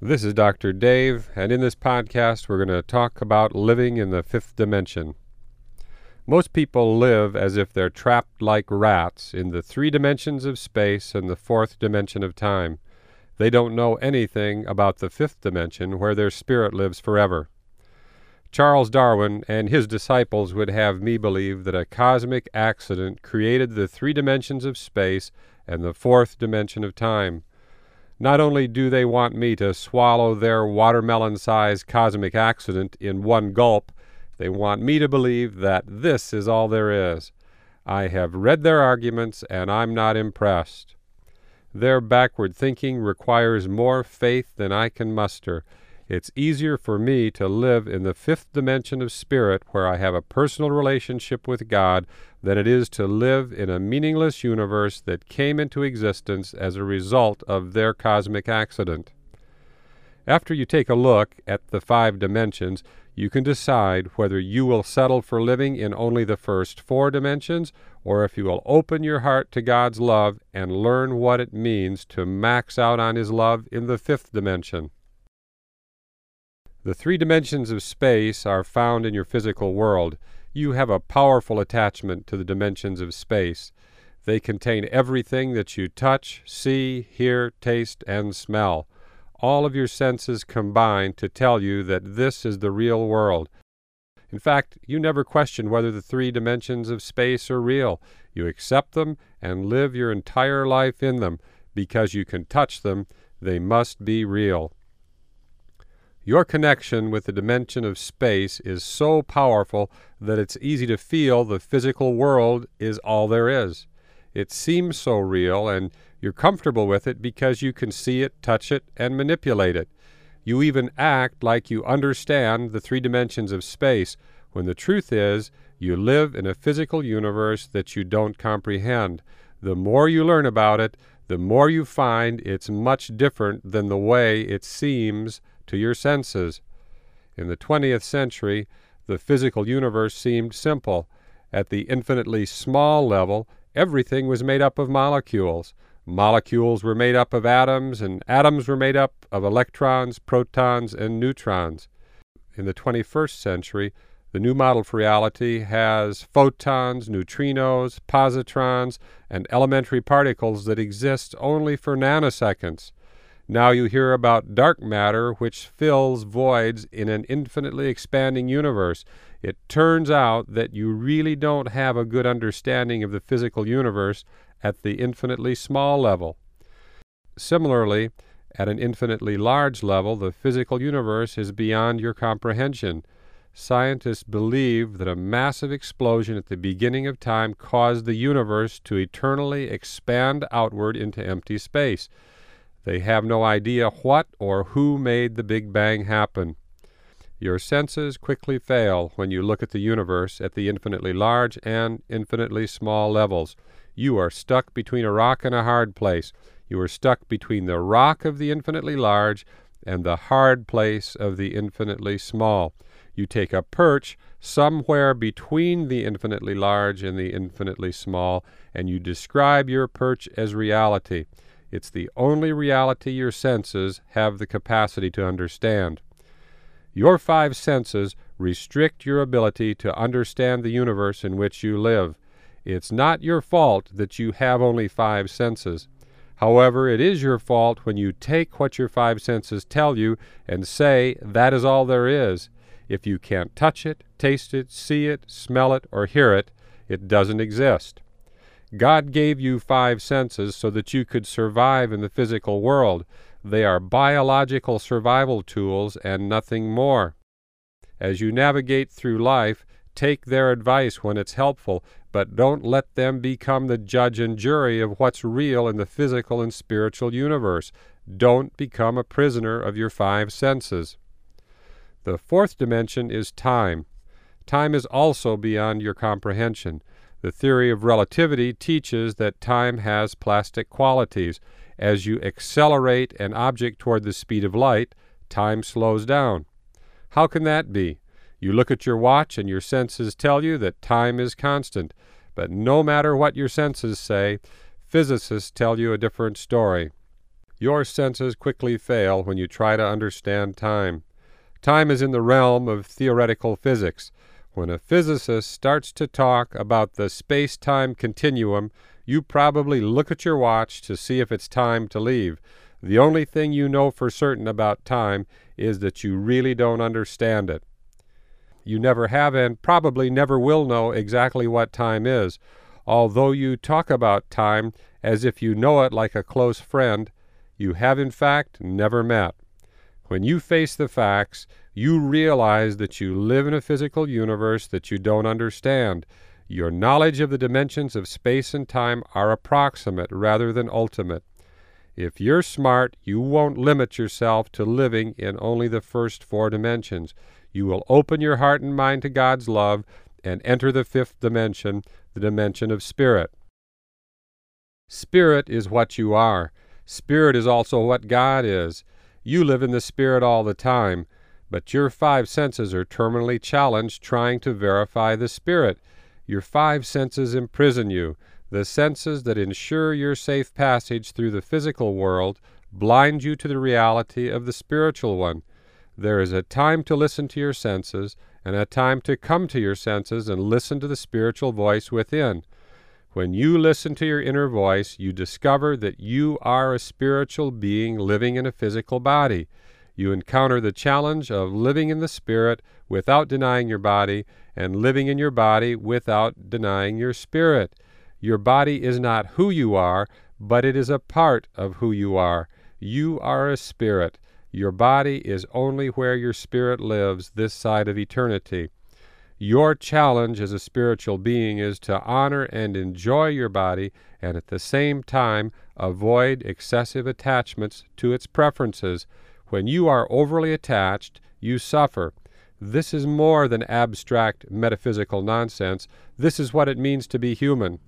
This is Dr. Dave, and in this podcast, we're going to talk about living in the fifth dimension. Most people live as if they're trapped like rats in the three dimensions of space and the fourth dimension of time. They don't know anything about the fifth dimension where their spirit lives forever. Charles Darwin and his disciples would have me believe that a cosmic accident created the three dimensions of space and the fourth dimension of time. Not only do they want me to swallow their watermelon sized cosmic accident in one gulp, they want me to believe that this is all there is. I have read their arguments and I'm not impressed. Their backward thinking requires more faith than I can muster. It's easier for me to live in the fifth dimension of spirit where I have a personal relationship with God than it is to live in a meaningless universe that came into existence as a result of their cosmic accident. After you take a look at the five dimensions, you can decide whether you will settle for living in only the first four dimensions or if you will open your heart to God's love and learn what it means to max out on His love in the fifth dimension. The three dimensions of space are found in your physical world you have a powerful attachment to the dimensions of space. They contain everything that you touch, see, hear, taste, and smell. All of your senses combine to tell you that this is the real world. In fact, you never question whether the three dimensions of space are real. You accept them and live your entire life in them. Because you can touch them, they must be real. Your connection with the dimension of space is so powerful that it's easy to feel the physical world is all there is. It seems so real, and you're comfortable with it because you can see it, touch it, and manipulate it. You even act like you understand the three dimensions of space, when the truth is, you live in a physical universe that you don't comprehend. The more you learn about it, the more you find it's much different than the way it seems to your senses. In the 20th century, the physical universe seemed simple. At the infinitely small level, everything was made up of molecules. Molecules were made up of atoms, and atoms were made up of electrons, protons, and neutrons. In the 21st century, the new model for reality has photons, neutrinos, positrons, and elementary particles that exist only for nanoseconds. Now you hear about dark matter, which fills voids in an infinitely expanding universe. It turns out that you really don't have a good understanding of the physical universe at the infinitely small level. Similarly, at an infinitely large level, the physical universe is beyond your comprehension. Scientists believe that a massive explosion at the beginning of time caused the universe to eternally expand outward into empty space. They have no idea what or who made the Big Bang happen. Your senses quickly fail when you look at the universe at the infinitely large and infinitely small levels. You are stuck between a rock and a hard place. You are stuck between the rock of the infinitely large and the hard place of the infinitely small. You take a perch somewhere between the infinitely large and the infinitely small, and you describe your perch as reality. It's the only reality your senses have the capacity to understand. Your five senses restrict your ability to understand the universe in which you live. It's not your fault that you have only five senses. However, it is your fault when you take what your five senses tell you and say that is all there is. If you can't touch it, taste it, see it, smell it, or hear it, it doesn't exist. God gave you five senses so that you could survive in the physical world. They are biological survival tools and nothing more. As you navigate through life, take their advice when it's helpful, but don't let them become the judge and jury of what's real in the physical and spiritual universe. Don't become a prisoner of your five senses. The fourth dimension is time. Time is also beyond your comprehension. The theory of relativity teaches that time has plastic qualities. As you accelerate an object toward the speed of light, time slows down. How can that be? You look at your watch and your senses tell you that time is constant. But no matter what your senses say, physicists tell you a different story. Your senses quickly fail when you try to understand time. Time is in the realm of theoretical physics. When a physicist starts to talk about the space time continuum, you probably look at your watch to see if it's time to leave. The only thing you know for certain about time is that you really don't understand it. You never have and probably never will know exactly what time is, although you talk about time as if you know it like a close friend you have in fact never met. When you face the facts, you realize that you live in a physical universe that you don't understand. Your knowledge of the dimensions of space and time are approximate rather than ultimate. If you're smart, you won't limit yourself to living in only the first four dimensions. You will open your heart and mind to God's love and enter the fifth dimension, the dimension of spirit. Spirit is what you are. Spirit is also what God is. You live in the Spirit all the time, but your five senses are terminally challenged trying to verify the Spirit. Your five senses imprison you. The senses that ensure your safe passage through the physical world blind you to the reality of the spiritual one. There is a time to listen to your senses, and a time to come to your senses and listen to the spiritual voice within. When you listen to your inner voice, you discover that you are a spiritual being living in a physical body. You encounter the challenge of living in the spirit without denying your body, and living in your body without denying your spirit. Your body is not who you are, but it is a part of who you are. You are a spirit. Your body is only where your spirit lives this side of eternity. Your challenge as a spiritual being is to honor and enjoy your body and at the same time avoid excessive attachments to its preferences. When you are overly attached, you suffer. This is more than abstract metaphysical nonsense. This is what it means to be human.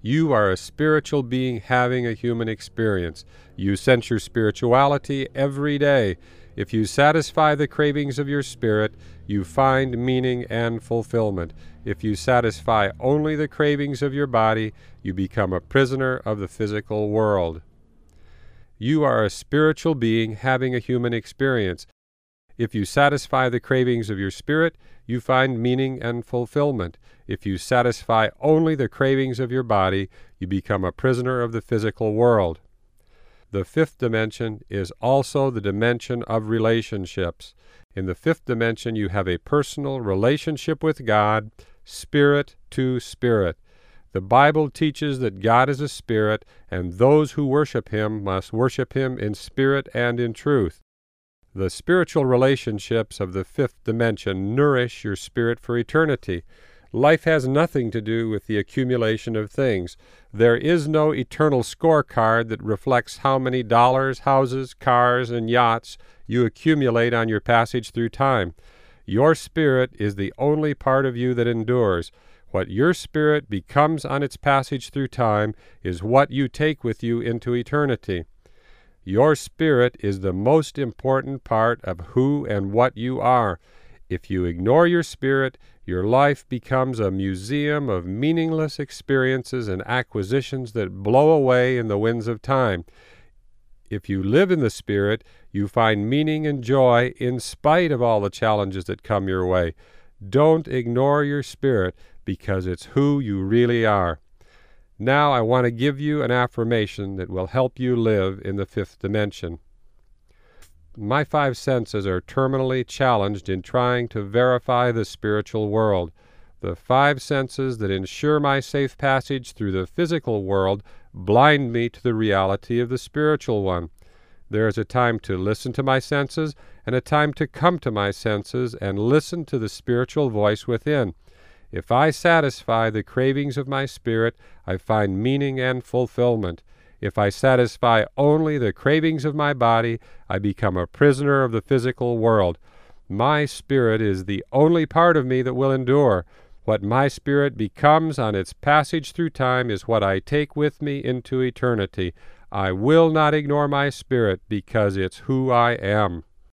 You are a spiritual being having a human experience. You sense your spirituality every day. If you satisfy the cravings of your spirit, you find meaning and fulfillment. If you satisfy only the cravings of your body, you become a prisoner of the physical world. You are a spiritual being having a human experience. If you satisfy the cravings of your spirit, you find meaning and fulfillment. If you satisfy only the cravings of your body, you become a prisoner of the physical world. The fifth dimension is also the dimension of relationships. In the fifth dimension, you have a personal relationship with God, spirit to spirit. The Bible teaches that God is a spirit, and those who worship him must worship him in spirit and in truth. The spiritual relationships of the fifth dimension nourish your spirit for eternity. Life has nothing to do with the accumulation of things. There is no eternal scorecard that reflects how many dollars, houses, cars, and yachts you accumulate on your passage through time. Your spirit is the only part of you that endures. What your spirit becomes on its passage through time is what you take with you into eternity. Your spirit is the most important part of who and what you are. If you ignore your spirit, your life becomes a museum of meaningless experiences and acquisitions that blow away in the winds of time. If you live in the Spirit, you find meaning and joy in spite of all the challenges that come your way. Don't ignore your spirit because it's who you really are. Now I want to give you an affirmation that will help you live in the fifth dimension. My five senses are terminally challenged in trying to verify the spiritual world. The five senses that ensure my safe passage through the physical world blind me to the reality of the spiritual one. There is a time to listen to my senses and a time to come to my senses and listen to the spiritual voice within. If I satisfy the cravings of my spirit, I find meaning and fulfillment. If I satisfy only the cravings of my body, I become a prisoner of the physical world. My spirit is the only part of me that will endure. What my spirit becomes on its passage through time is what I take with me into eternity. I will not ignore my spirit because it's who I am.